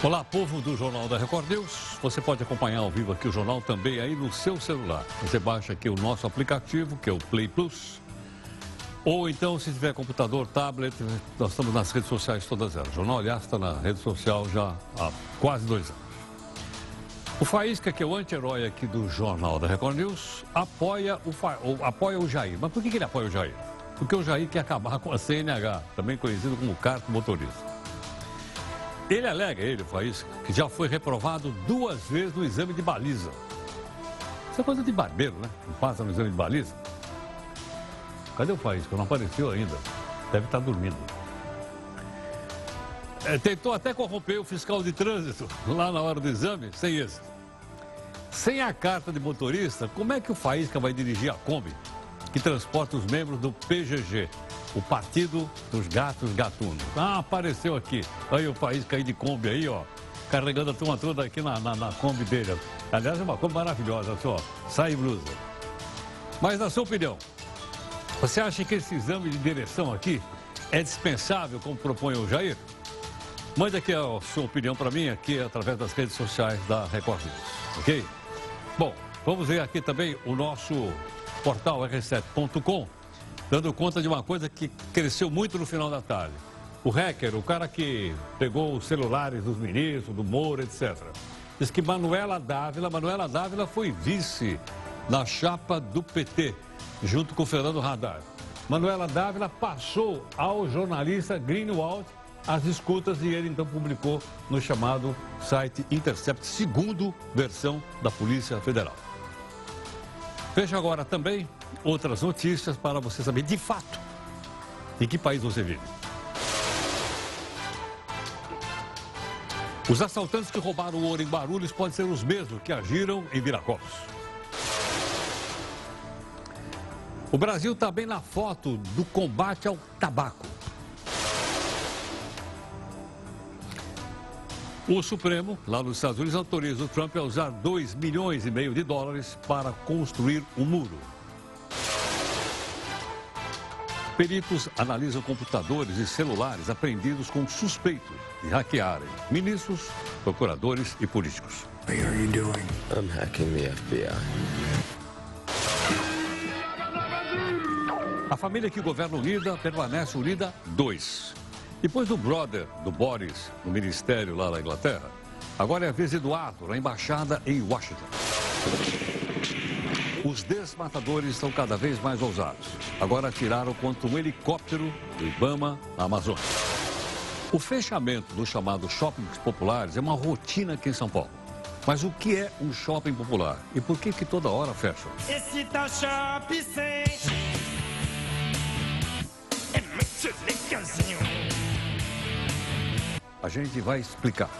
Olá, povo do Jornal da Record News. Você pode acompanhar ao vivo aqui o jornal também aí no seu celular. Você baixa aqui o nosso aplicativo, que é o Play Plus. Ou então, se tiver computador, tablet, nós estamos nas redes sociais todas elas. O jornal, aliás, está na rede social já há quase dois anos. O Faísca, que é o anti-herói aqui do Jornal da Record News, apoia o, Fa... apoia o Jair. Mas por que ele apoia o Jair? Porque o Jair quer acabar com a CNH, também conhecido como carta motorista. Ele alega, ele, Faísca, que já foi reprovado duas vezes no exame de baliza. Isso é coisa de barbeiro, né? Não passa no exame de baliza. Cadê o Faísca? Não apareceu ainda. Deve estar dormindo. É, tentou até corromper o fiscal de trânsito lá na hora do exame, sem êxito. Sem a carta de motorista, como é que o Faísca vai dirigir a Kombi, que transporta os membros do PGG, o Partido dos Gatos Gatunos? Ah, apareceu aqui. Aí o Faísca aí de Kombi aí, ó, carregando a turma toda aqui na, na, na Kombi dele. Aliás, é uma Kombi maravilhosa, só, sai blusa. Mas na sua opinião, você acha que esse exame de direção aqui é dispensável, como propõe o Jair? Mande aqui a sua opinião para mim, aqui através das redes sociais da Record News, ok? Bom, vamos ver aqui também o nosso portal r7.com, dando conta de uma coisa que cresceu muito no final da tarde. O hacker, o cara que pegou os celulares dos ministros, do Moro, etc. Diz que Manuela Dávila, Manuela Dávila foi vice na chapa do PT, junto com Fernando Haddad. Manuela Dávila passou ao jornalista Greenwald as escutas e ele então publicou no chamado site Intercept, segundo versão da Polícia Federal. Veja agora também outras notícias para você saber de fato em que país você vive. Os assaltantes que roubaram ouro em Barulhos podem ser os mesmos que agiram em Viracopos. O Brasil está bem na foto do combate ao tabaco. O Supremo, lá nos Estados Unidos, autoriza o Trump a usar 2 milhões e meio de dólares para construir um muro. Peritos analisam computadores e celulares apreendidos com suspeitos de hackearem ministros, procuradores e políticos. What are you doing? I'm hacking the FBI. A família que governa unida permanece unida dois. Depois do brother do Boris no ministério lá na Inglaterra, agora é a vez de Eduardo na embaixada em Washington. Os desmatadores estão cada vez mais ousados. Agora atiraram contra um helicóptero do Ibama na Amazônia. O fechamento dos chamados shoppings populares é uma rotina aqui em São Paulo. Mas o que é um shopping popular? E por que que toda hora fecham? Esse tal shopping sem é. A gente vai explicar.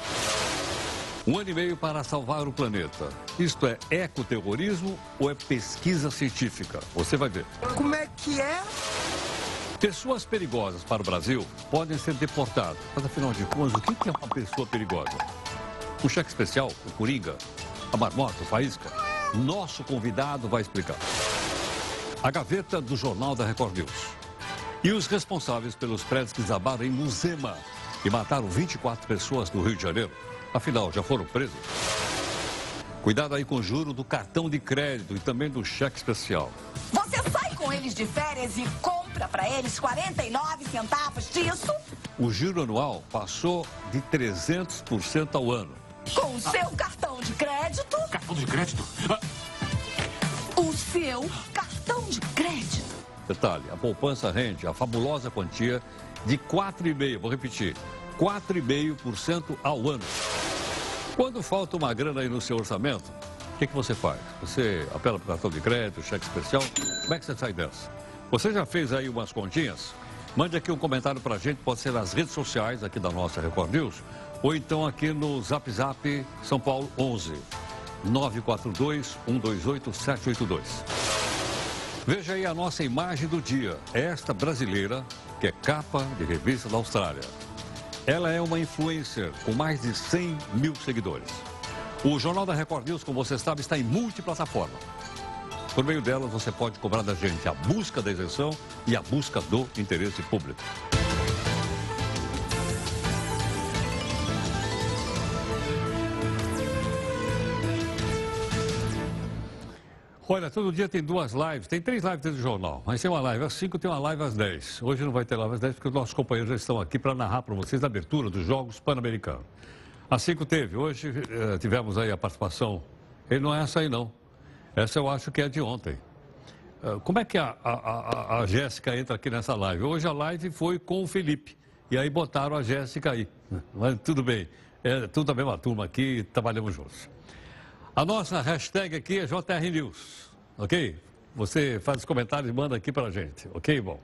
Um ano e meio para salvar o planeta. Isto é ecoterrorismo ou é pesquisa científica? Você vai ver. Como é que é? Pessoas perigosas para o Brasil podem ser deportadas. Mas afinal de contas, o que é uma pessoa perigosa? Um cheque especial, o Coringa, a marmota, o faísca? Nosso convidado vai explicar. A gaveta do Jornal da Record News. E os responsáveis pelos prédios que desabaram em Muzema e mataram 24 pessoas no Rio de Janeiro. Afinal, já foram presos? Cuidado aí com o juro do cartão de crédito e também do cheque especial. Você sai com eles de férias e compra para eles 49 centavos disso? O juro anual passou de 300% ao ano. Com o seu cartão de crédito? Cartão de crédito? Ah, O seu cartão de crédito. Detalhe, a poupança rende a fabulosa quantia de 4,5%, vou repetir, 4,5% ao ano. Quando falta uma grana aí no seu orçamento, o que, que você faz? Você apela para o cartão de crédito, cheque especial? Como é que você sai dessa? Você já fez aí umas continhas? Mande aqui um comentário para a gente, pode ser nas redes sociais aqui da nossa Record News, ou então aqui no Zap Zap São Paulo 11 942 128 782. Veja aí a nossa imagem do dia. Esta brasileira, que é capa de revista da Austrália. Ela é uma influencer com mais de 100 mil seguidores. O Jornal da Record News, como você sabe, está em multiplataforma. Por meio delas, você pode cobrar da gente a busca da isenção e a busca do interesse público. Olha, todo dia tem duas lives, tem três lives dentro do jornal, mas tem uma live às 5 tem uma live às 10. Hoje não vai ter live às 10 porque os nossos companheiros já estão aqui para narrar para vocês a abertura dos Jogos Pan-Americanos. Às 5 teve, hoje eh, tivemos aí a participação, ele não é essa aí não, essa eu acho que é de ontem. Uh, como é que a, a, a, a Jéssica entra aqui nessa live? Hoje a live foi com o Felipe, e aí botaram a Jéssica aí, mas tudo bem, é tudo a mesma turma aqui, trabalhamos juntos. A nossa hashtag aqui é JR News, ok? Você faz os comentários e manda aqui para a gente, ok? Bom,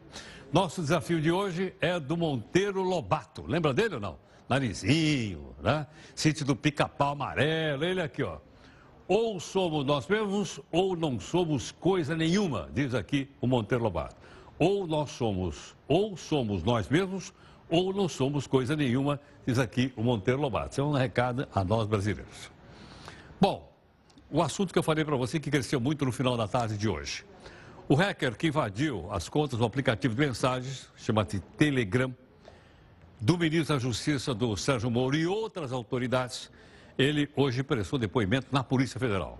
nosso desafio de hoje é do Monteiro Lobato. Lembra dele ou não? Narizinho, né? Sítio do Pica-Pau Amarelo, ele aqui, ó. Ou somos nós mesmos ou não somos coisa nenhuma, diz aqui o Monteiro Lobato. Ou nós somos, ou somos nós mesmos ou não somos coisa nenhuma, diz aqui o Monteiro Lobato. Isso é um recado a nós brasileiros. Bom, o assunto que eu falei para você que cresceu muito no final da tarde de hoje. O hacker que invadiu as contas do aplicativo de mensagens, chama-se Telegram, do ministro da Justiça do Sérgio Moro e outras autoridades, ele hoje prestou depoimento na Polícia Federal.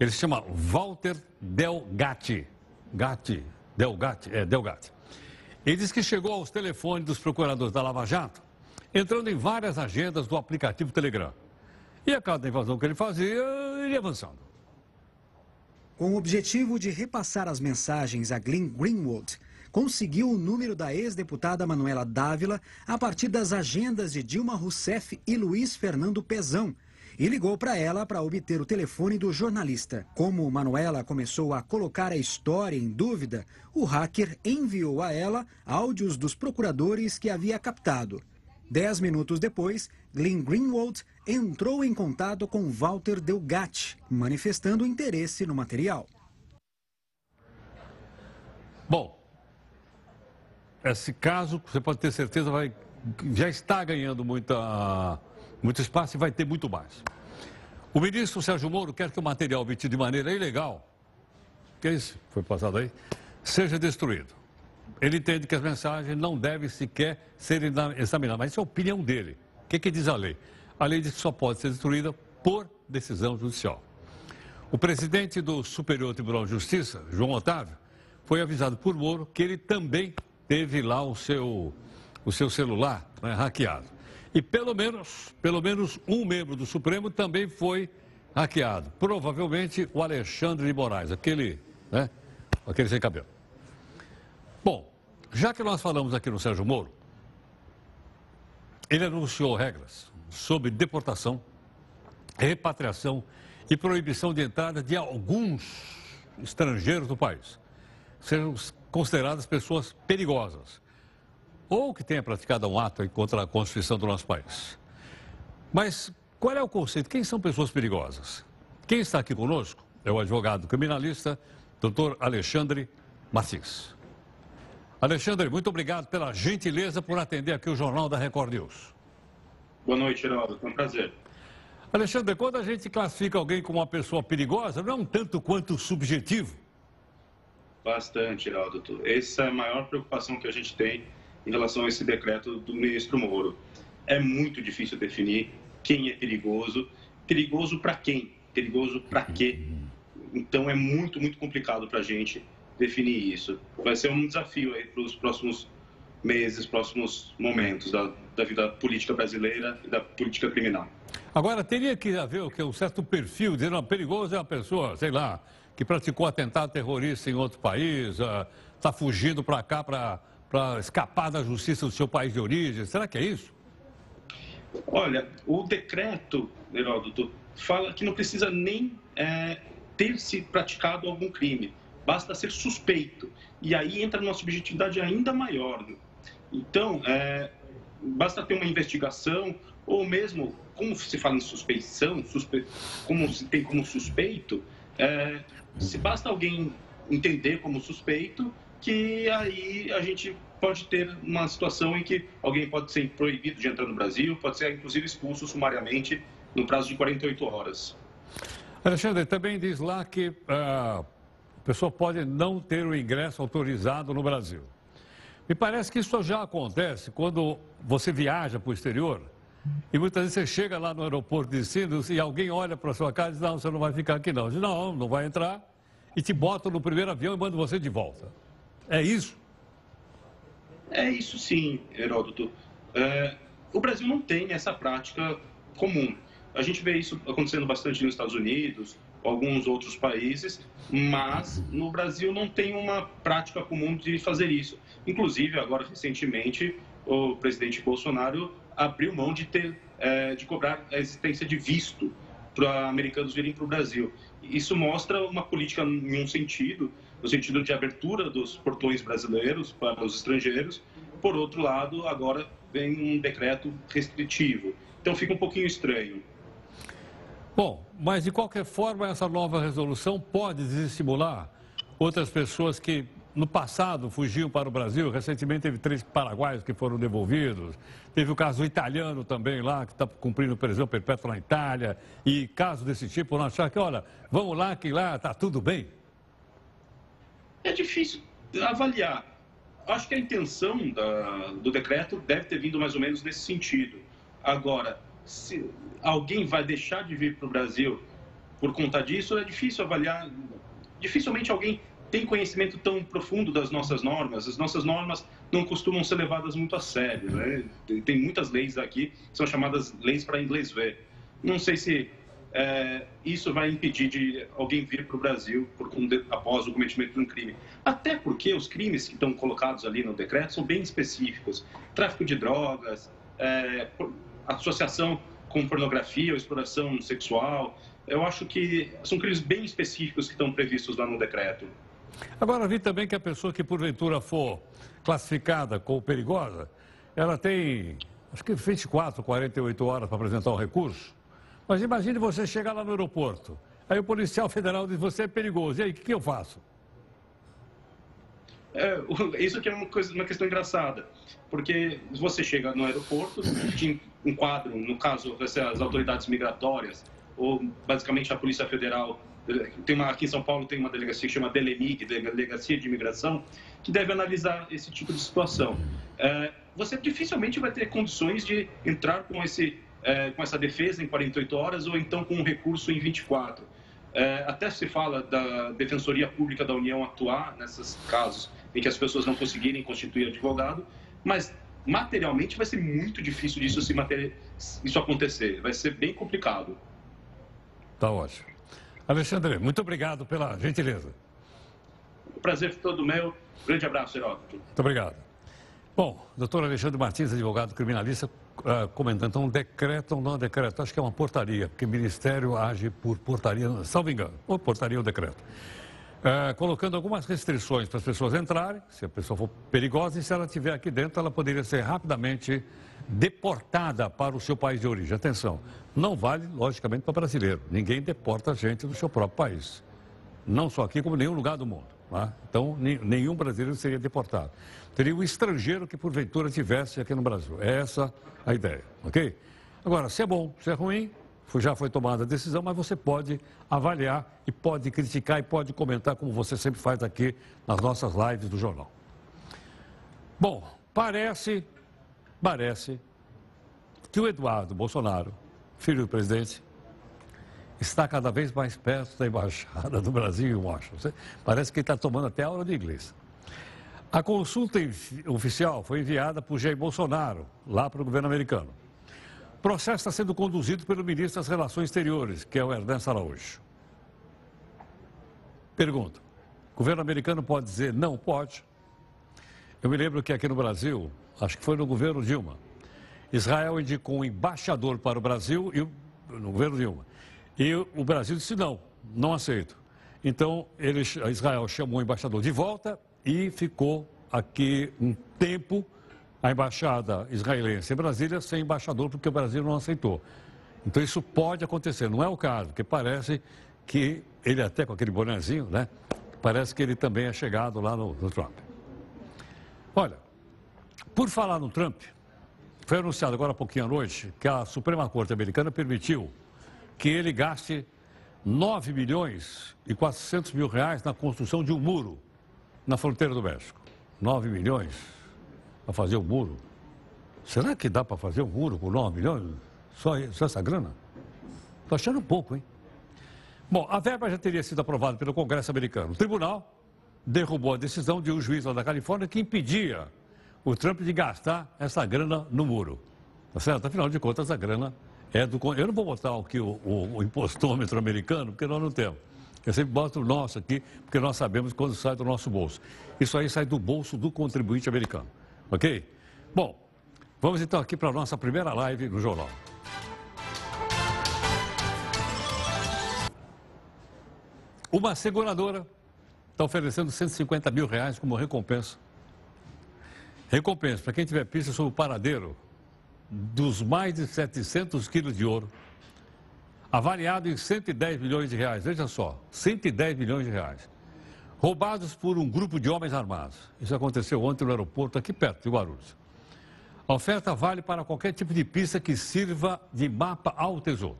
Ele se chama Walter Delgatti. Gatti, Delgatti, é Delgatti. Ele diz que chegou aos telefones dos procuradores da Lava Jato, entrando em várias agendas do aplicativo Telegram. E a cada invasão que ele fazia, ele avançando. Com o objetivo de repassar as mensagens a Glenn Greenwald, conseguiu o número da ex-deputada Manuela Dávila a partir das agendas de Dilma Rousseff e Luiz Fernando Pezão, e ligou para ela para obter o telefone do jornalista. Como Manuela começou a colocar a história em dúvida, o hacker enviou a ela áudios dos procuradores que havia captado. Dez minutos depois, Glenn Greenwald entrou em contato com Walter Delgatti, manifestando interesse no material. Bom, esse caso, você pode ter certeza, vai, já está ganhando muita, muito espaço e vai ter muito mais. O ministro Sérgio Moro quer que o material obtido de maneira ilegal, que é isso, foi passado aí, seja destruído. Ele entende que as mensagens não devem sequer ser examinadas, mas isso é a opinião dele. O que, que diz a lei? A lei diz que só pode ser destruída por decisão judicial. O presidente do Superior Tribunal de Justiça, João Otávio, foi avisado por Moro que ele também teve lá o seu, o seu celular né, hackeado. E pelo menos, pelo menos um membro do Supremo também foi hackeado. Provavelmente o Alexandre de Moraes, aquele, né, aquele sem cabelo. Bom, já que nós falamos aqui no Sérgio Moro, ele anunciou regras sobre deportação, repatriação e proibição de entrada de alguns estrangeiros no país. Sejam consideradas pessoas perigosas ou que tenha praticado um ato contra a Constituição do nosso país. Mas qual é o conceito? Quem são pessoas perigosas? Quem está aqui conosco é o advogado criminalista, doutor Alexandre Martins. Alexandre, muito obrigado pela gentileza por atender aqui o Jornal da Record News. Boa noite, Geraldo. Foi um prazer. Alexandre, quando a gente classifica alguém como uma pessoa perigosa, não é um tanto quanto subjetivo? Bastante, Geraldo. Essa é a maior preocupação que a gente tem em relação a esse decreto do ministro Moro. É muito difícil definir quem é perigoso. Perigoso para quem? Perigoso para quê? Então é muito, muito complicado para a gente definir isso. Vai ser um desafio para os próximos meses, próximos momentos da, da vida política brasileira e da política criminal. Agora, teria que haver o que um certo perfil, dizer, não, perigoso é uma pessoa, sei lá, que praticou atentado terrorista em outro país, está uh, fugindo para cá para para escapar da justiça do seu país de origem? Será que é isso? Olha, o decreto, Heródoto, fala que não precisa nem é, ter se praticado algum crime, basta ser suspeito. E aí entra numa subjetividade ainda maior. Então, é, basta ter uma investigação, ou mesmo, como se fala em suspeição, suspe... como se tem como suspeito, é, se basta alguém entender como suspeito, que aí a gente pode ter uma situação em que alguém pode ser proibido de entrar no Brasil, pode ser inclusive expulso sumariamente no prazo de 48 horas. Alexandre, também diz lá que uh, pessoa pode não ter o ingresso autorizado no Brasil. Me parece que isso já acontece quando você viaja para o exterior e muitas vezes você chega lá no aeroporto de destino e alguém olha para sua casa e diz, não, você não vai ficar aqui não. Diz, não, não vai entrar e te botam no primeiro avião e mandam você de volta. É isso? É isso sim, Heródoto. É, o Brasil não tem essa prática comum. A gente vê isso acontecendo bastante nos Estados Unidos, alguns outros países, mas no Brasil não tem uma prática comum de fazer isso. Inclusive, agora recentemente, o presidente Bolsonaro abriu mão de ter, é, de cobrar a existência de visto para americanos virem para o Brasil. Isso mostra uma política em um sentido, no sentido de abertura dos portões brasileiros para os estrangeiros. Por outro lado, agora vem um decreto restritivo. Então fica um pouquinho estranho. Bom, mas de qualquer forma, essa nova resolução pode desestimular outras pessoas que no passado fugiam para o Brasil. Recentemente teve três paraguaios que foram devolvidos. Teve o caso italiano também lá, que está cumprindo prisão perpétua na Itália. E casos desse tipo, não achar que, olha, vamos lá, que lá está tudo bem. É difícil avaliar. Acho que a intenção da, do decreto deve ter vindo mais ou menos nesse sentido. Agora, se alguém vai deixar de vir para o Brasil por conta disso, é difícil avaliar. Dificilmente alguém tem conhecimento tão profundo das nossas normas. As nossas normas não costumam ser levadas muito a sério. Né? Tem muitas leis aqui que são chamadas leis para inglês ver. Não sei se é, isso vai impedir de alguém vir para o Brasil por, após o cometimento de um crime. Até porque os crimes que estão colocados ali no decreto são bem específicos. Tráfico de drogas, é, associação com pornografia ou exploração sexual. Eu acho que são crimes bem específicos que estão previstos lá no decreto. Agora, vi também que a pessoa que porventura for classificada como perigosa, ela tem, acho que 24, 48 horas para apresentar o recurso. Mas imagine você chegar lá no aeroporto. Aí o policial federal diz, você é perigoso. E aí, o que, que eu faço? É, isso aqui é uma, coisa, uma questão engraçada, porque você chega no aeroporto, te enquadram, no caso, as autoridades migratórias, ou basicamente a Polícia Federal, tem uma, aqui em São Paulo tem uma delegacia que chama DELEMIG, Delegacia de Imigração, que deve analisar esse tipo de situação. É, você dificilmente vai ter condições de entrar com, esse, é, com essa defesa em 48 horas ou então com um recurso em 24. É, até se fala da Defensoria Pública da União atuar nesses casos em que as pessoas não conseguirem constituir advogado, mas materialmente vai ser muito difícil disso se isso acontecer. Vai ser bem complicado. Tá ótimo. Alexandre, muito obrigado pela gentileza. O prazer foi todo meu. Grande abraço, Heródoto. Muito obrigado. Bom, doutor Alexandre Martins, advogado criminalista, uh, comentando, então, um decreto ou não decreto? Acho que é uma portaria, porque o Ministério age por portaria, salvo engano, ou portaria ou decreto. Uh, colocando algumas restrições para as pessoas entrarem, se a pessoa for perigosa, e se ela estiver aqui dentro, ela poderia ser rapidamente deportada para o seu país de origem. Atenção, não vale, logicamente, para brasileiro. Ninguém deporta gente do seu próprio país. Não só aqui, como em nenhum lugar do mundo. Tá? Então, nenhum brasileiro seria deportado. Teria um estrangeiro que, porventura, tivesse aqui no Brasil. É essa a ideia, ok? Agora, se é bom, se é ruim, já foi tomada a decisão, mas você pode avaliar e pode criticar e pode comentar, como você sempre faz aqui nas nossas lives do jornal. Bom, parece Parece que o Eduardo Bolsonaro, filho do presidente, está cada vez mais perto da embaixada do Brasil em Washington. Parece que ele está tomando até aula de inglês. A consulta oficial foi enviada por Jair Bolsonaro, lá para o governo americano. O processo está sendo conduzido pelo ministro das Relações Exteriores, que é o Ernesto Araújo. Pergunta: o governo americano pode dizer não? Pode. Eu me lembro que aqui no Brasil, acho que foi no governo Dilma. Israel indicou um embaixador para o Brasil e no governo Dilma. E o Brasil disse não, não aceito. Então ele, Israel chamou o embaixador de volta e ficou aqui um tempo a embaixada israelense em Brasília sem embaixador porque o Brasil não aceitou. Então isso pode acontecer, não é o caso, porque parece que ele até com aquele bonezinho, né? Parece que ele também é chegado lá no, no Trump. Olha, por falar no Trump, foi anunciado agora há pouquinho à noite que a Suprema Corte Americana permitiu que ele gaste 9 milhões e 400 mil reais na construção de um muro na fronteira do México. 9 milhões para fazer o muro. Será que dá para fazer um muro com 9 milhões? Só, só essa grana? Estou achando pouco, hein? Bom, a verba já teria sido aprovada pelo Congresso americano. O tribunal derrubou a decisão de um juiz lá da Califórnia que impedia o Trump de gastar essa grana no muro. Tá certo? Afinal de contas, a grana é do. Eu não vou botar aqui o, o, o impostômetro americano, porque nós não temos. Eu sempre boto o nosso aqui, porque nós sabemos quando sai do nosso bolso. Isso aí sai do bolso do contribuinte americano. Ok? Bom, vamos então aqui para a nossa primeira live no jornal. Uma seguradora está oferecendo 150 mil reais como recompensa. Recompensa para quem tiver pista sobre o paradeiro dos mais de 700 quilos de ouro, avaliado em 110 milhões de reais. Veja só, 110 milhões de reais. Roubados por um grupo de homens armados. Isso aconteceu ontem no aeroporto, aqui perto de Guarulhos. A oferta vale para qualquer tipo de pista que sirva de mapa ao tesouro.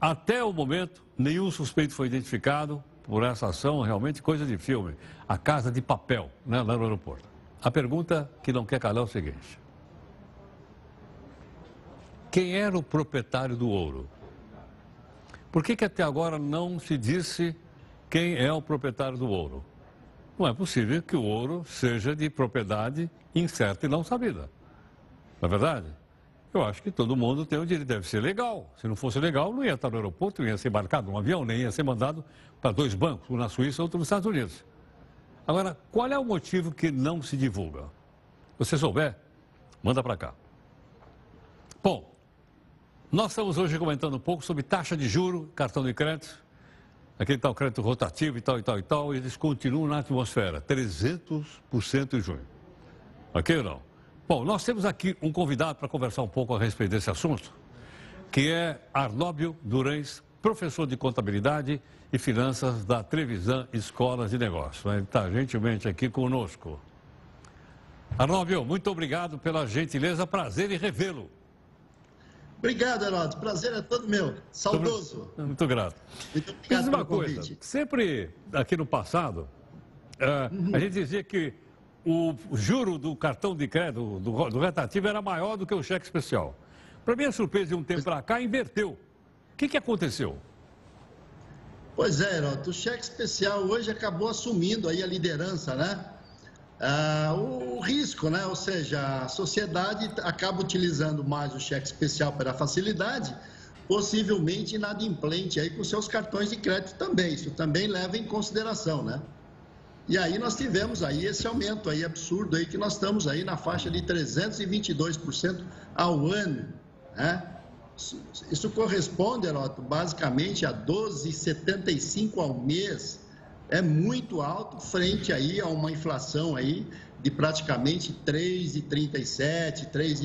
Até o momento, nenhum suspeito foi identificado por essa ação, realmente coisa de filme. A casa de papel, né, lá no aeroporto. A pergunta que não quer calar é o seguinte: Quem era o proprietário do ouro? Por que, que até agora não se disse quem é o proprietário do ouro? Não é possível que o ouro seja de propriedade incerta e não sabida. Não é verdade? Eu acho que todo mundo tem o direito, deve ser legal. Se não fosse legal, não ia estar no aeroporto, não ia ser embarcado num avião, nem ia ser mandado para dois bancos, um na Suíça e outro nos Estados Unidos. Agora, qual é o motivo que não se divulga? Se você souber, manda para cá. Bom, nós estamos hoje comentando um pouco sobre taxa de juro, cartão de crédito, aquele tal crédito rotativo e tal e tal e tal, eles continuam na atmosfera, 300% em junho. Ok ou não? Bom, nós temos aqui um convidado para conversar um pouco a respeito desse assunto, que é Arnóbio Durães, professor de contabilidade e finanças da Trevisan Escolas de Negócios. Ele está gentilmente aqui conosco. Arnóbio, muito obrigado pela gentileza, prazer em revê-lo. Obrigado, Heródoto. Prazer é todo meu. Saudoso. Muito, grato. Muito obrigado uma coisa, convite. sempre aqui no passado, uh, uhum. a gente dizia que o juro do cartão de crédito, do, do retativo, era maior do que o cheque especial. Para minha surpresa, de um tempo para cá, inverteu. O que, que aconteceu? Pois é, Heroto, o cheque especial hoje acabou assumindo aí a liderança, né? Ah, o, risco, né? Ou seja, a sociedade acaba utilizando mais o cheque especial pela facilidade, possivelmente inadimplente aí com seus cartões de crédito também. Isso também leva em consideração, né? E aí nós tivemos aí esse aumento aí absurdo aí que nós estamos aí na faixa de 322% ao ano, né? Isso corresponde, Heroto, basicamente a 12,75 ao mês. É muito alto frente aí a uma inflação aí de praticamente 3,37, 3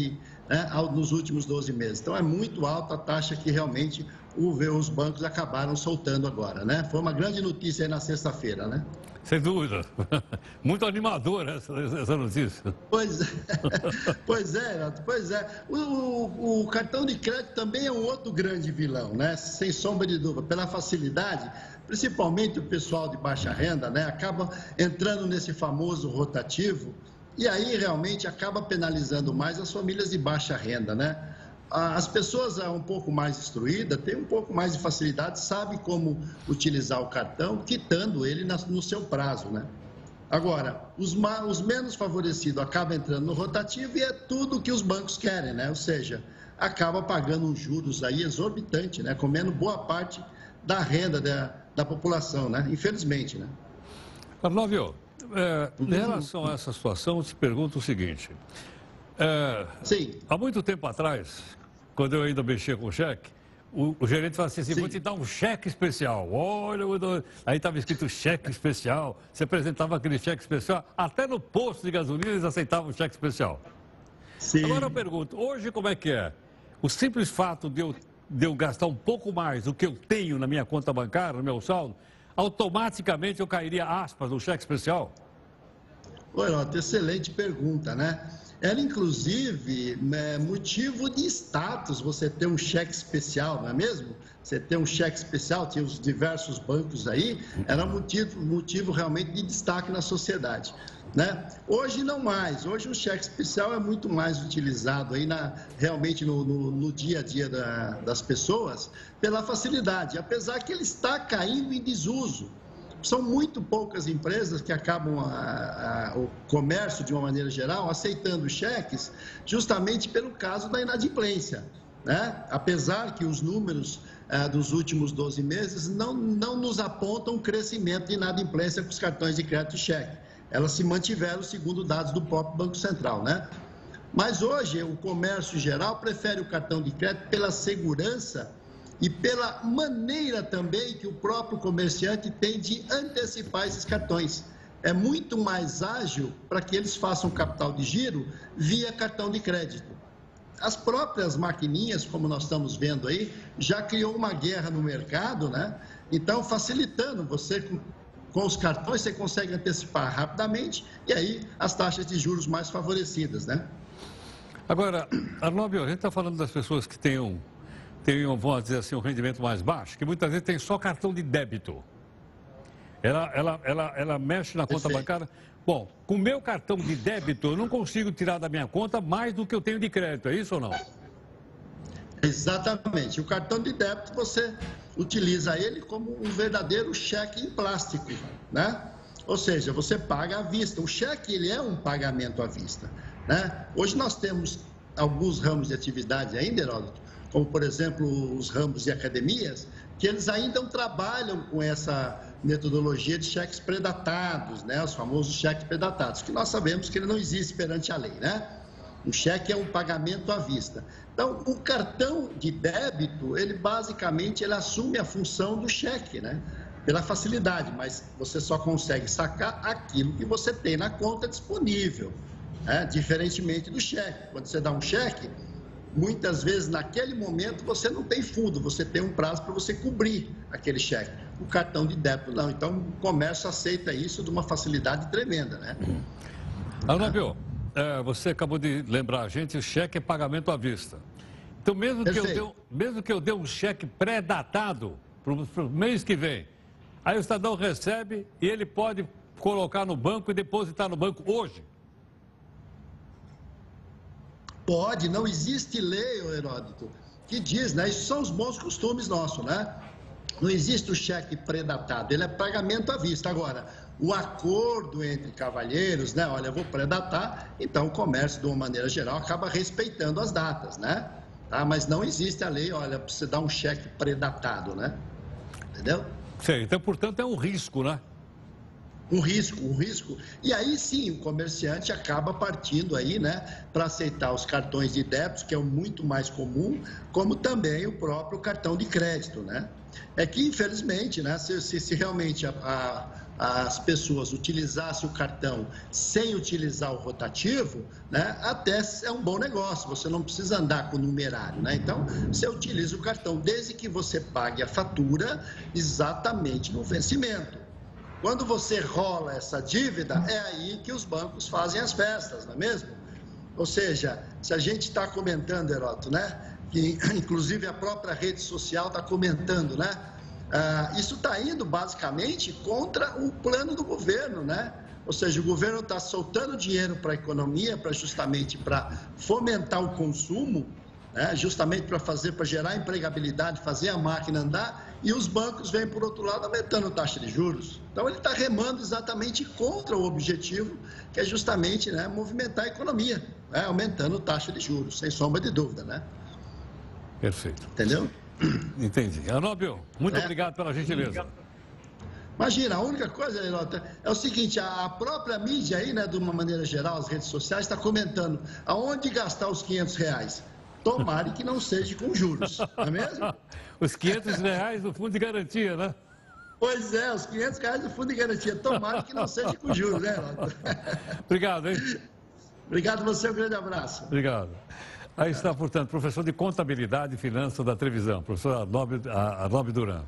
né, nos últimos 12 meses. Então é muito alta a taxa que realmente os bancos acabaram soltando agora, né? Foi uma grande notícia aí na sexta-feira, né? Sem dúvida. Muito animadora essa, essa notícia. Pois é, pois é, Renato, pois é. O, o, o, cartão de crédito também é um outro grande vilão, né? Sem sombra de dúvida. Pela facilidade, principalmente o pessoal de baixa renda, né? Acaba entrando nesse famoso rotativo e aí realmente acaba penalizando mais as famílias de baixa renda, né? as pessoas um pouco mais instruídas têm um pouco mais de facilidade, sabem como utilizar o cartão, quitando ele no seu prazo, né? Agora, os, os menos favorecidos acabam entrando no rotativo e é tudo que os bancos querem, né? Ou seja, acaba pagando uns juros aí exorbitante, né? Comendo boa parte da renda da, da população, né? Infelizmente, né? Arnóvio, é, em relação a essa situação, eu te pergunto o seguinte. É, Sim. Há muito tempo atrás, quando eu ainda mexia com cheque, o, o gerente falava assim, assim vou te dar um cheque especial. Olha, aí estava escrito cheque especial. Você apresentava aquele cheque especial. Até no posto de gasolina eles aceitavam o cheque especial. Sim. Agora eu pergunto, hoje como é que é? O simples fato de eu, de eu gastar um pouco mais do que eu tenho na minha conta bancária, no meu saldo, automaticamente eu cairia aspas no cheque especial? Oi, Lota, excelente pergunta, né? Era inclusive é, motivo de status você ter um cheque especial, não é mesmo? Você ter um cheque especial, tinha os diversos bancos aí, era motivo, motivo realmente de destaque na sociedade. Né? Hoje não mais, hoje o cheque especial é muito mais utilizado aí na, realmente no, no, no dia a dia da, das pessoas pela facilidade, apesar que ele está caindo em desuso. São muito poucas empresas que acabam a, a, o comércio, de uma maneira geral, aceitando cheques justamente pelo caso da inadimplência. Né? Apesar que os números eh, dos últimos 12 meses não, não nos apontam um crescimento de inadimplência com os cartões de crédito e cheque. Elas se mantiveram segundo dados do próprio Banco Central. Né? Mas hoje o comércio geral prefere o cartão de crédito pela segurança e pela maneira também que o próprio comerciante tem de antecipar esses cartões. É muito mais ágil para que eles façam capital de giro via cartão de crédito. As próprias maquininhas, como nós estamos vendo aí, já criou uma guerra no mercado, né? Então, facilitando você com, os cartões, você consegue antecipar rapidamente e aí as taxas de juros mais favorecidas, né? Agora, Arnaldo, a gente está falando das pessoas que tenham tem, vamos dizer assim, um rendimento mais baixo, que muitas vezes tem só cartão de débito. Ela, ela, ela, ela mexe na conta bancária. Bom, com o meu cartão de débito, eu não consigo tirar da minha conta mais do que eu tenho de crédito, é isso ou não? Exatamente. O cartão de débito você utiliza ele como um verdadeiro cheque em plástico, né? Ou seja, você paga à vista. O cheque ele é um pagamento à vista, né? Hoje nós temos alguns ramos de atividade ainda, Heródoto, como por exemplo os ramos de academias, que eles ainda trabalham com essa metodologia de cheques predatados, né? os famosos cheques predatados, que nós sabemos que ele não existe perante a lei. Né? O cheque é um pagamento à vista. Então, o cartão de débito, ele basicamente ele assume a função do cheque, né? pela facilidade, mas você só consegue sacar aquilo que você tem na conta disponível, né? diferentemente do cheque. Quando você dá um cheque, muitas vezes naquele momento você não tem fundo, você tem um prazo para você cobrir aquele cheque. O cartão de débito não. Então o comércio aceita isso de uma facilidade tremenda, né? Arnabio, é, você acabou de lembrar a gente, o cheque é pagamento à vista. Então mesmo que, eu dê, mesmo que eu dê um cheque pré-datado para o mês que vem, aí o cidadão recebe e ele pode colocar no banco e depositar no banco hoje. Pode, não existe lei, Heródoto, que diz, né? Isso são os bons costumes nossos, né? Não existe o cheque predatado, ele é pagamento à vista. Agora, o acordo entre cavalheiros, né? Olha, eu vou predatar, então o comércio, de uma maneira geral, acaba respeitando as datas, né? Tá? Mas não existe a lei, olha, você dar um cheque predatado, né? Entendeu? Sim, então, portanto, é um risco, né? Um risco, um risco. E aí sim, o comerciante acaba partindo aí, né, para aceitar os cartões de débito, que é o muito mais comum, como também o próprio cartão de crédito, né? É que, infelizmente, né, se, se, se realmente a, a, as pessoas utilizassem o cartão sem utilizar o rotativo, né, até é um bom negócio, você não precisa andar com o numerário, né? Então, você utiliza o cartão desde que você pague a fatura exatamente no vencimento. Quando você rola essa dívida, é aí que os bancos fazem as festas, não é mesmo? Ou seja, se a gente está comentando, Heroto, né? Que inclusive a própria rede social está comentando, né? Ah, isso está indo basicamente contra o plano do governo, né? Ou seja, o governo está soltando dinheiro para a economia, para justamente para fomentar o consumo, né? justamente para fazer, para gerar empregabilidade, fazer a máquina andar, e os bancos vêm, por outro lado, aumentando a taxa de juros. Então, ele está remando exatamente contra o objetivo, que é justamente né, movimentar a economia, né, aumentando a taxa de juros, sem sombra de dúvida, né? Perfeito. Entendeu? Entendi. Anóbio, muito é. obrigado pela gentileza. Imagina, a única coisa, Leilota, é o seguinte, a própria mídia aí, né, de uma maneira geral, as redes sociais, está comentando aonde gastar os 500 reais. Tomare que não seja com juros, não é mesmo? Os 500 reais do fundo de garantia, né? Pois é, os 500 reais do fundo de garantia. Tomara que não seja com juros, né, Obrigado, hein? Obrigado a você, um grande abraço. Obrigado. Aí está, portanto, professor de Contabilidade e Finanças da Trevisão, professor Arnob Duran.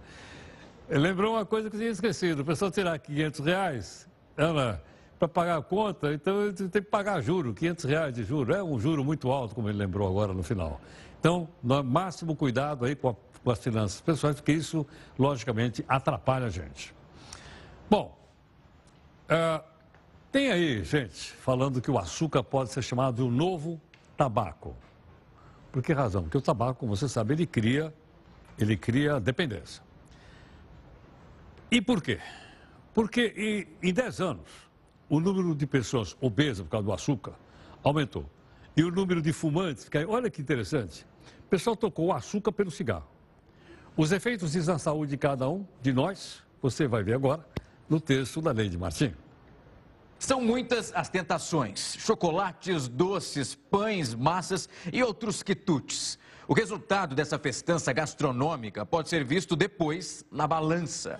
Lembrou uma coisa que eu tinha esquecido. O pessoal tirar 500 reais, para pagar a conta, então tem que pagar juro, 500 reais de juro. É um juro muito alto, como ele lembrou agora no final. Então, máximo cuidado aí com, a, com as finanças pessoais, porque isso, logicamente, atrapalha a gente. Bom, uh, tem aí gente falando que o açúcar pode ser chamado de um novo tabaco. Por que razão? Porque o tabaco, como você sabe, ele cria, ele cria dependência. E por quê? Porque em 10 anos, o número de pessoas obesas por causa do açúcar aumentou. E o número de fumantes caiu. Olha que interessante. O pessoal tocou o açúcar pelo cigarro. Os efeitos disso na saúde de cada um de nós, você vai ver agora no texto da lei de Martim. São muitas as tentações: chocolates, doces, pães, massas e outros quitutes. O resultado dessa festança gastronômica pode ser visto depois na balança.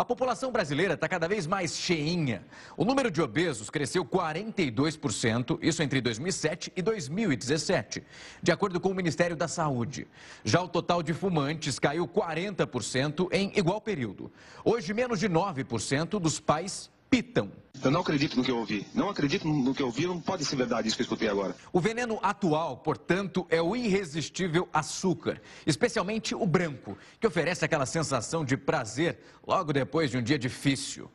A população brasileira está cada vez mais cheinha. O número de obesos cresceu 42%, isso entre 2007 e 2017, de acordo com o Ministério da Saúde. Já o total de fumantes caiu 40% em igual período. Hoje, menos de 9% dos pais Eu não acredito no que eu ouvi. Não acredito no que eu ouvi, não pode ser verdade isso que eu escutei agora. O veneno atual, portanto, é o irresistível açúcar, especialmente o branco, que oferece aquela sensação de prazer logo depois de um dia difícil.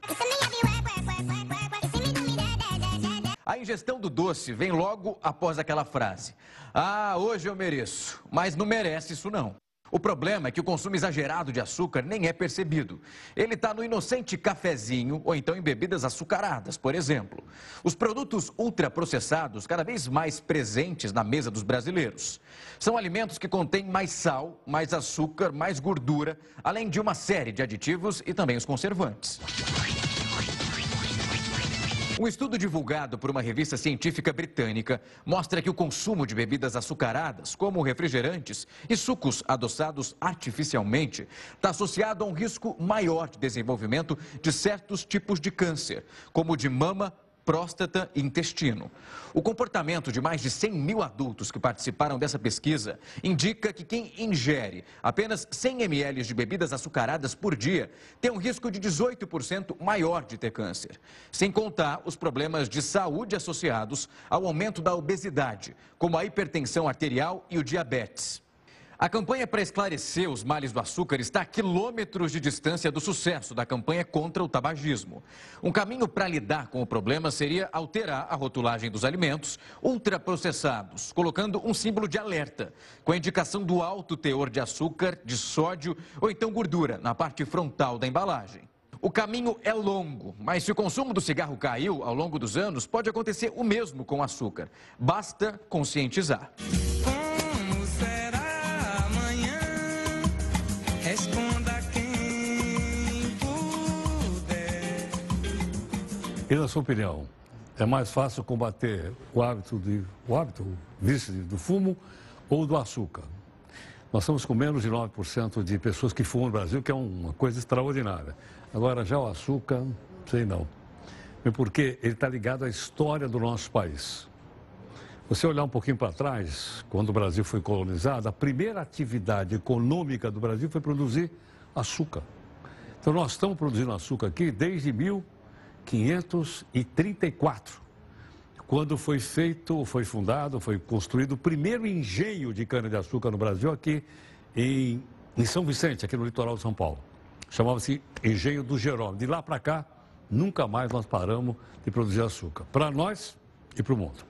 A ingestão do doce vem logo após aquela frase: Ah, hoje eu mereço, mas não merece isso não. O problema é que o consumo exagerado de açúcar nem é percebido. Ele está no inocente cafezinho ou então em bebidas açucaradas, por exemplo. Os produtos ultraprocessados cada vez mais presentes na mesa dos brasileiros. São alimentos que contêm mais sal, mais açúcar, mais gordura, além de uma série de aditivos e também os conservantes. Um estudo divulgado por uma revista científica britânica mostra que o consumo de bebidas açucaradas, como refrigerantes e sucos adoçados artificialmente, está associado a um risco maior de desenvolvimento de certos tipos de câncer, como o de mama, próstata e intestino. O comportamento de mais de 100 mil adultos que participaram dessa pesquisa indica que quem ingere apenas 100 ml de bebidas açucaradas por dia tem um risco de 18% maior de ter câncer. Sem contar os problemas de saúde associados ao aumento da obesidade, como a hipertensão arterial e o diabetes. A campanha para esclarecer os males do açúcar está a quilômetros de distância do sucesso da campanha contra o tabagismo. Um caminho para lidar com o problema seria alterar a rotulagem dos alimentos ultraprocessados, colocando um símbolo de alerta, com a indicação do alto teor de açúcar, de sódio ou então gordura na parte frontal da embalagem. O caminho é longo, mas se o consumo do cigarro caiu ao longo dos anos, pode acontecer o mesmo com o açúcar. Basta conscientizar. E na sua opinião, é mais fácil combater o hábito, de, o hábito vício do fumo ou do açúcar? Nós estamos com menos de 9% de pessoas que fumam no Brasil, que é uma coisa extraordinária. Agora, já o açúcar, sei não. Porque ele está ligado à história do nosso país. Você olhar um pouquinho para trás, quando o Brasil foi colonizado, a primeira atividade econômica do Brasil foi produzir açúcar. Então, nós estamos produzindo açúcar aqui desde 1800 534, quando foi feito, foi fundado, foi construído o primeiro engenho de cana-de-açúcar no Brasil, aqui em, em São Vicente, aqui no litoral de São Paulo. Chamava-se Engenho do Jerônimo. De lá para cá, nunca mais nós paramos de produzir açúcar, para nós e para o mundo.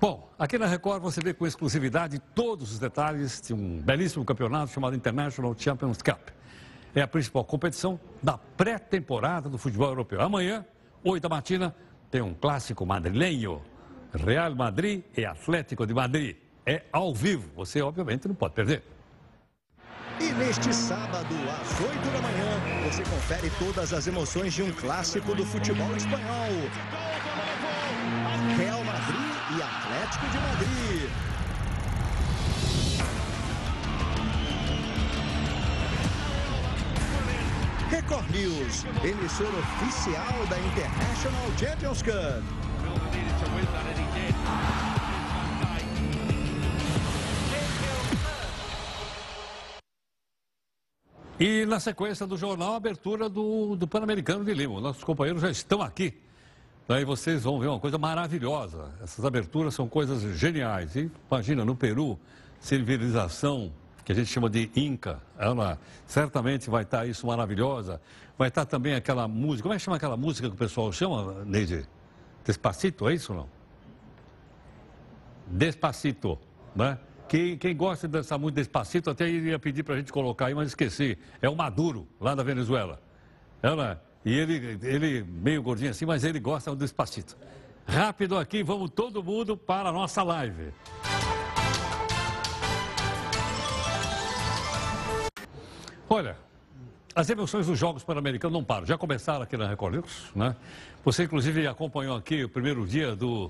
Bom, aqui na Record você vê com exclusividade todos os detalhes de um belíssimo campeonato chamado International Champions Cup é a principal competição da pré-temporada do futebol europeu. Amanhã, 8 da matina, tem um clássico madrilenho. Real Madrid e Atlético de Madrid. É ao vivo, você obviamente não pode perder. E neste sábado, às 8 da manhã, você confere todas as emoções de um clássico do futebol espanhol. Real Madrid e Atlético de Madrid. Record News, emissora oficial da International Champions Cup. E na sequência do jornal, a abertura do, do Pan-Americano de Lima. Nossos companheiros já estão aqui. Então Daí vocês vão ver uma coisa maravilhosa. Essas aberturas são coisas geniais. E imagina, no Peru, civilização que a gente chama de Inca, ela certamente vai estar isso maravilhosa. Vai estar também aquela música, como é que chama aquela música que o pessoal chama, Neide? Despacito, é isso ou não? Despacito, né? Quem, quem gosta de dançar muito despacito até iria pedir para a gente colocar aí, mas esqueci. É o Maduro, lá da Venezuela. Ela, é, e ele, ele meio gordinho assim, mas ele gosta do despacito. Rápido aqui, vamos todo mundo para a nossa live. Olha, as emoções dos Jogos Pan-Americanos não param. Já começaram aqui na Record News, né? Você, inclusive, acompanhou aqui o primeiro dia do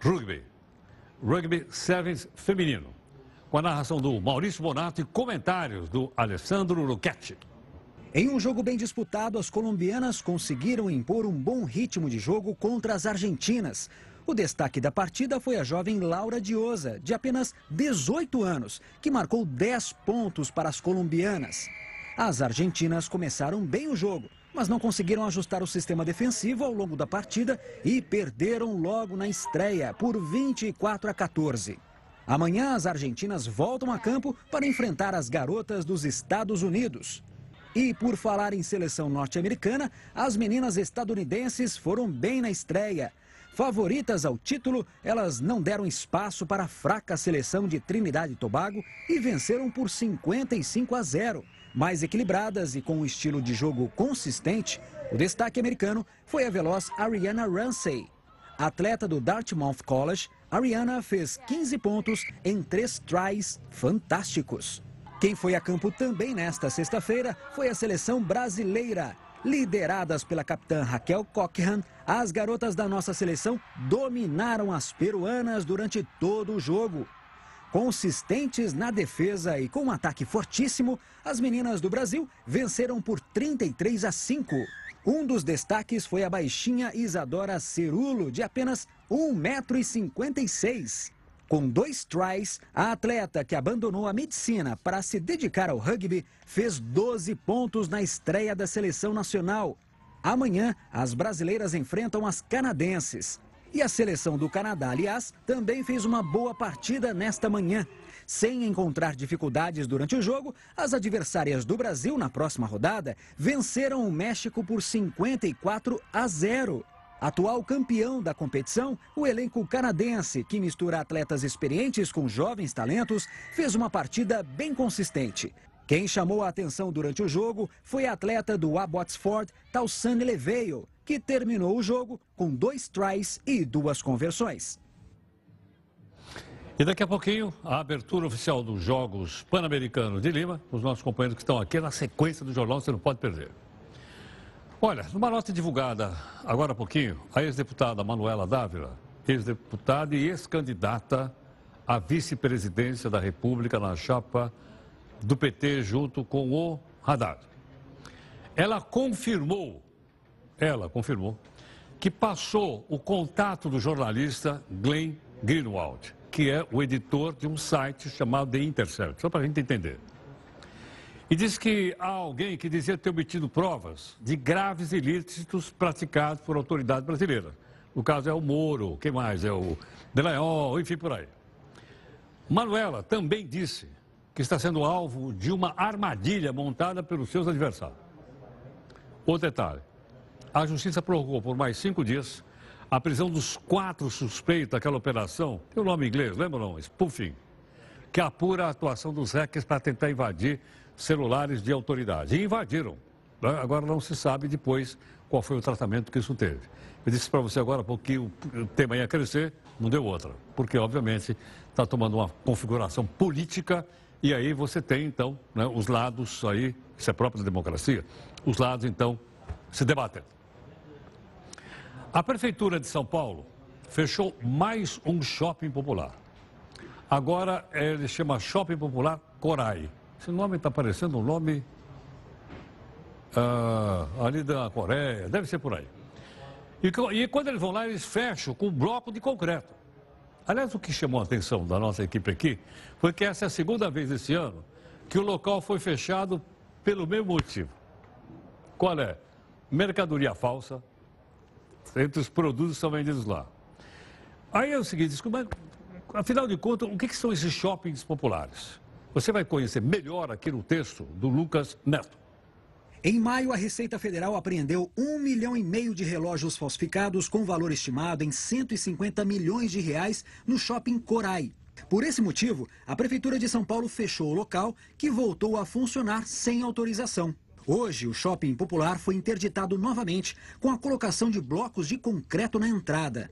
rugby. Rugby Sevens feminino com a narração do Maurício Bonato e comentários do Alessandro Luchetti. Em um jogo bem disputado, as colombianas conseguiram impor um bom ritmo de jogo contra as argentinas. O destaque da partida foi a jovem Laura Diosa, de apenas 18 anos, que marcou 10 pontos para as colombianas. As argentinas começaram bem o jogo, mas não conseguiram ajustar o sistema defensivo ao longo da partida e perderam logo na estreia por 24 a 14. Amanhã, as argentinas voltam a campo para enfrentar as garotas dos Estados Unidos. E por falar em seleção norte-americana, as meninas estadunidenses foram bem na estreia. Favoritas ao título, elas não deram espaço para a fraca seleção de Trinidade e Tobago e venceram por 55 a 0. Mais equilibradas e com um estilo de jogo consistente, o destaque americano foi a veloz Ariana Ramsey. Atleta do Dartmouth College, Ariana fez 15 pontos em três tries fantásticos. Quem foi a campo também nesta sexta-feira foi a seleção brasileira. Lideradas pela capitã Raquel Cochran, as garotas da nossa seleção dominaram as peruanas durante todo o jogo. Consistentes na defesa e com um ataque fortíssimo, as meninas do Brasil venceram por 33 a 5. Um dos destaques foi a baixinha Isadora Cerulo, de apenas 1,56m. Com dois tries, a atleta que abandonou a medicina para se dedicar ao rugby fez 12 pontos na estreia da seleção nacional. Amanhã, as brasileiras enfrentam as canadenses. E a seleção do Canadá, aliás, também fez uma boa partida nesta manhã. Sem encontrar dificuldades durante o jogo, as adversárias do Brasil na próxima rodada venceram o México por 54 a 0. Atual campeão da competição, o elenco canadense, que mistura atletas experientes com jovens talentos, fez uma partida bem consistente. Quem chamou a atenção durante o jogo foi a atleta do Abbotsford, Tausane Leveio, que terminou o jogo com dois tries e duas conversões. E daqui a pouquinho, a abertura oficial dos Jogos Pan-Americanos de Lima. Os nossos companheiros que estão aqui na sequência do jornal, você não pode perder. Olha, numa nota divulgada agora há pouquinho, a ex-deputada Manuela Dávila, ex-deputada e ex-candidata à vice-presidência da República na chapa do PT junto com o Haddad. Ela confirmou, ela confirmou, que passou o contato do jornalista Glenn Greenwald que é o editor de um site chamado The Intercept, só para a gente entender. E diz que há alguém que dizia ter obtido provas de graves ilícitos praticados por autoridade brasileira. No caso é o Moro, quem mais? É o Delayon, enfim, por aí. Manuela também disse que está sendo alvo de uma armadilha montada pelos seus adversários. Outro detalhe, a justiça prorrogou por mais cinco dias a prisão dos quatro suspeitos daquela operação, tem o nome inglês, lembra não? Spoofing, que apura a atuação dos hackers para tentar invadir celulares de autoridade. E invadiram. Né? Agora não se sabe depois qual foi o tratamento que isso teve. Eu disse para você agora porque o tema ia crescer, não deu outra. Porque, obviamente, está tomando uma configuração política e aí você tem, então, né, os lados aí, isso é próprio da democracia, os lados, então, se debatem. A Prefeitura de São Paulo fechou mais um shopping popular. Agora ele chama Shopping Popular Corai. Esse nome está parecendo um nome uh, ali da Coreia, deve ser por aí. E, e, quando eles vão lá, eles fecham com um bloco de concreto. Aliás, o que chamou a atenção da nossa equipe aqui foi que essa é a segunda vez esse ano que o local foi fechado pelo mesmo motivo. Qual é? Mercadoria falsa, entre os produtos que são vendidos lá. Aí é o seguinte, afinal de contas, o que, que são esses shoppings populares? Você vai conhecer melhor aqui no texto do Lucas Neto. Em maio, a Receita Federal apreendeu um milhão e meio de relógios falsificados com valor estimado em 150 milhões de reais no shopping Corai. Por esse motivo, a Prefeitura de São Paulo fechou o local, que voltou a funcionar sem autorização. Hoje, o shopping popular foi interditado novamente com a colocação de blocos de concreto na entrada.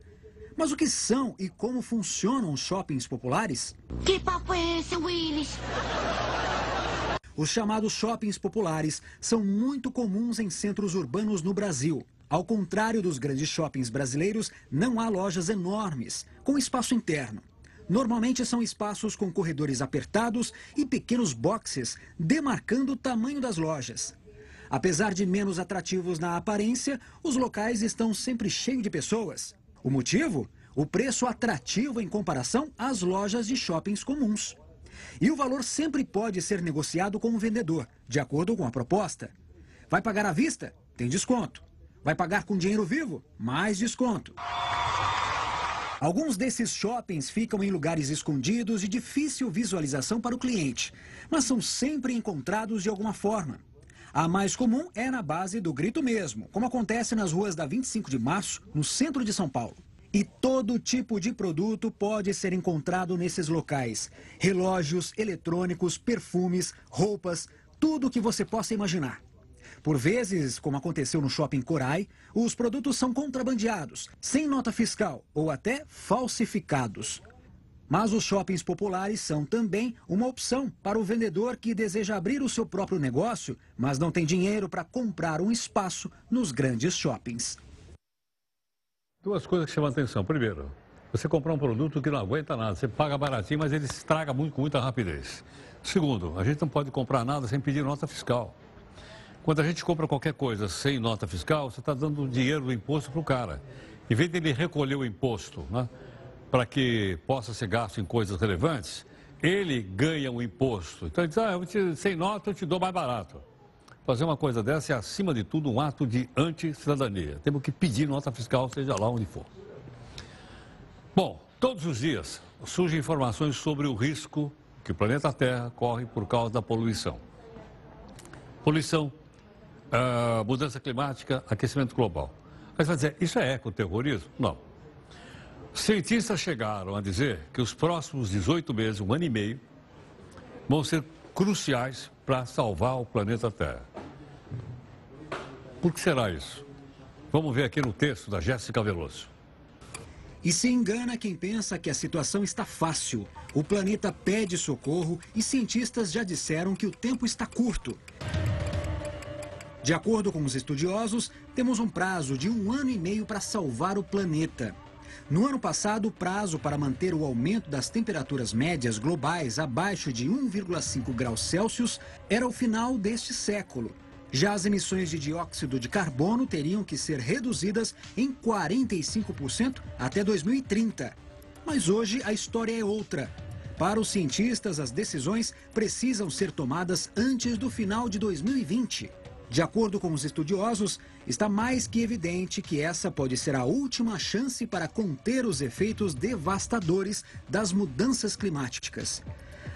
Mas o que são e como funcionam os shoppings populares? Que papo é esse, Willis? Os chamados shoppings populares são muito comuns em centros urbanos no Brasil. Ao contrário dos grandes shoppings brasileiros, não há lojas enormes, com espaço interno. Normalmente são espaços com corredores apertados e pequenos boxes, demarcando o tamanho das lojas. Apesar de menos atrativos na aparência, os locais estão sempre cheios de pessoas. O motivo? O preço atrativo em comparação às lojas de shoppings comuns. E o valor sempre pode ser negociado com o vendedor, de acordo com a proposta. Vai pagar à vista? Tem desconto. Vai pagar com dinheiro vivo? Mais desconto. Alguns desses shoppings ficam em lugares escondidos de difícil visualização para o cliente, mas são sempre encontrados de alguma forma. A mais comum é na base do grito mesmo, como acontece nas ruas da 25 de março, no centro de São Paulo. E todo tipo de produto pode ser encontrado nesses locais: relógios, eletrônicos, perfumes, roupas, tudo o que você possa imaginar. Por vezes, como aconteceu no shopping Corai, os produtos são contrabandeados, sem nota fiscal ou até falsificados. Mas os shoppings populares são também uma opção para o vendedor que deseja abrir o seu próprio negócio, mas não tem dinheiro para comprar um espaço nos grandes shoppings. Duas coisas que chamam a atenção. Primeiro, você comprar um produto que não aguenta nada. Você paga baratinho, mas ele estraga muito, com muita rapidez. Segundo, a gente não pode comprar nada sem pedir nota fiscal. Quando a gente compra qualquer coisa sem nota fiscal, você está dando dinheiro do imposto para o cara. Em vez dele recolher o imposto né, para que possa ser gasto em coisas relevantes, ele ganha o imposto. Então ele diz, ah, te, sem nota eu te dou mais barato. Fazer uma coisa dessa é, acima de tudo, um ato de anti-cidadania. Temos que pedir nota fiscal, seja lá onde for. Bom, todos os dias surgem informações sobre o risco que o planeta Terra corre por causa da poluição. Poluição uh, mudança climática, aquecimento global. Mas vai dizer, isso é ecoterrorismo? Não. Cientistas chegaram a dizer que os próximos 18 meses, um ano e meio, vão ser cruciais para salvar o planeta Terra. Por que será isso? Vamos ver aqui no texto da Jéssica Veloso. E se engana quem pensa que a situação está fácil. O planeta pede socorro e cientistas já disseram que o tempo está curto. De acordo com os estudiosos, temos um prazo de um ano e meio para salvar o planeta. No ano passado, o prazo para manter o aumento das temperaturas médias globais abaixo de 1,5 graus Celsius era o final deste século. Já as emissões de dióxido de carbono teriam que ser reduzidas em 45% até 2030. Mas hoje a história é outra. Para os cientistas, as decisões precisam ser tomadas antes do final de 2020. De acordo com os estudiosos, está mais que evidente que essa pode ser a última chance para conter os efeitos devastadores das mudanças climáticas.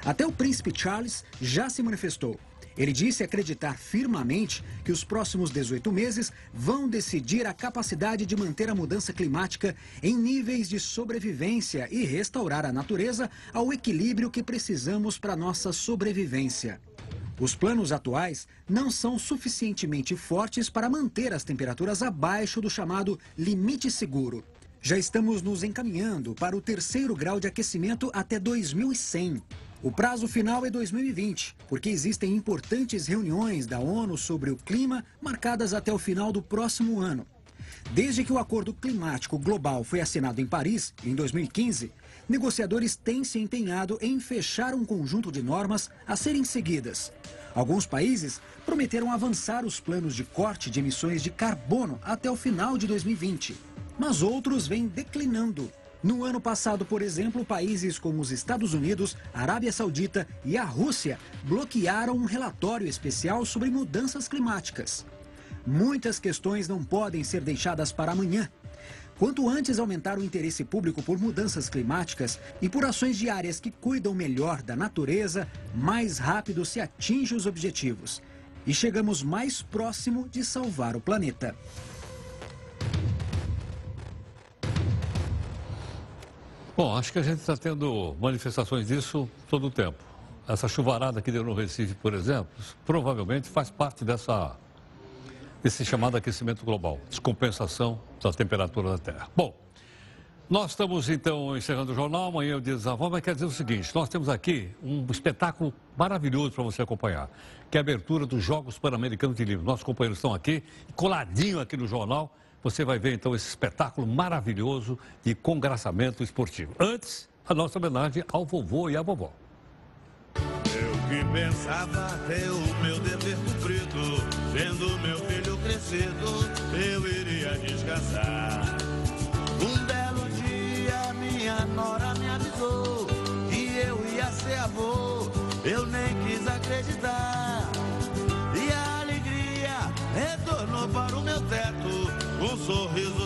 Até o príncipe Charles já se manifestou. Ele disse acreditar firmemente que os próximos 18 meses vão decidir a capacidade de manter a mudança climática em níveis de sobrevivência e restaurar a natureza ao equilíbrio que precisamos para nossa sobrevivência. Os planos atuais não são suficientemente fortes para manter as temperaturas abaixo do chamado limite seguro. Já estamos nos encaminhando para o terceiro grau de aquecimento até 2100. O prazo final é 2020, porque existem importantes reuniões da ONU sobre o clima marcadas até o final do próximo ano. Desde que o Acordo Climático Global foi assinado em Paris, em 2015, negociadores têm se empenhado em fechar um conjunto de normas a serem seguidas. Alguns países prometeram avançar os planos de corte de emissões de carbono até o final de 2020, mas outros vêm declinando. No ano passado, por exemplo, países como os Estados Unidos, Arábia Saudita e a Rússia bloquearam um relatório especial sobre mudanças climáticas. Muitas questões não podem ser deixadas para amanhã. Quanto antes aumentar o interesse público por mudanças climáticas e por ações diárias que cuidam melhor da natureza, mais rápido se atinge os objetivos. E chegamos mais próximo de salvar o planeta. Bom, acho que a gente está tendo manifestações disso todo o tempo. Essa chuvarada que deu no Recife, por exemplo, provavelmente faz parte dessa, desse chamado aquecimento global, descompensação da temperatura da Terra. Bom, nós estamos então encerrando o jornal, amanhã é o dia dos avós, mas quer dizer o seguinte, nós temos aqui um espetáculo maravilhoso para você acompanhar, que é a abertura dos Jogos Pan-Americanos de Livro. Nossos companheiros estão aqui, coladinho aqui no jornal, você vai ver então esse espetáculo maravilhoso de congraçamento esportivo. Antes, a nossa homenagem ao vovô e à vovó. Eu que pensava o meu dever cumprido, vendo meu crescido, eu iria descansar. Um belo dia minha nora me avisou que eu ia ser avô, eu nem quis acreditar. E a alegria retornou para o meu teto, um sorriso